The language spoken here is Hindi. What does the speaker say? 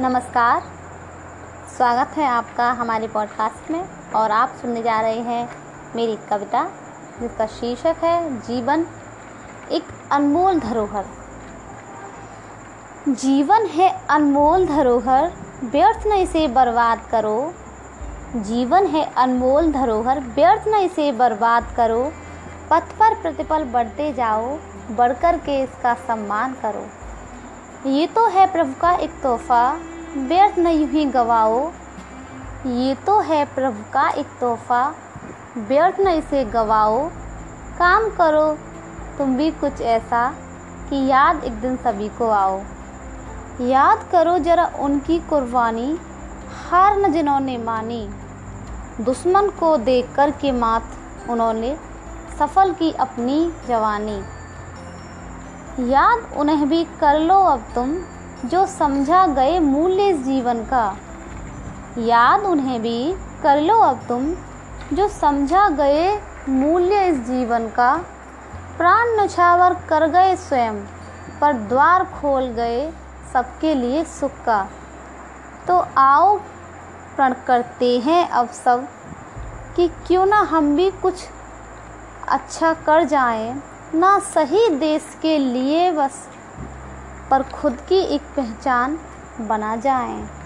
नमस्कार। स्वागत है आपका हमारे पॉडकास्ट में और आप सुनने जा रहे हैं मेरी कविता, जिसका शीर्षक है जीवन एक अनमोल धरोहर। जीवन है अनमोल धरोहर, व्यर्थ न इसे बर्बाद करो। जीवन है अनमोल धरोहर, व्यर्थ न इसे बर्बाद करो। पथ पर प्रतिपल बढ़ते जाओ, बढ़कर के इसका सम्मान करो। ये तो है प्रभु का एक तोहफ़ा, व्यर्थ न यूँ ही गवाओ। ये तो है प्रभु का एक तोहफ़ा, व्यर्थ न इसे गवाओ। काम करो, तुम भी कुछ ऐसा कि याद एक दिन सभी को आओ। याद करो ज़रा उनकी कुर्बानी, हार न जिन्होंने मानी। दुश्मन को देख कर के मात उन्होंने सफल की अपनी जवानी। याद उन्हें भी कर लो अब तुम, जो समझा गए मूल्य जीवन का। याद उन्हें भी कर लो अब तुम, जो समझा गए मूल्य इस जीवन का। प्राण नछावर कर गए स्वयं, पर द्वार खोल गए सबके लिए सुख का। तो आओ प्रण करते हैं अब सब, कि क्यों ना हम भी कुछ अच्छा कर जाएँ। ना सही देश के लिए बस पर खुद की एक पहचान बना जाएँ।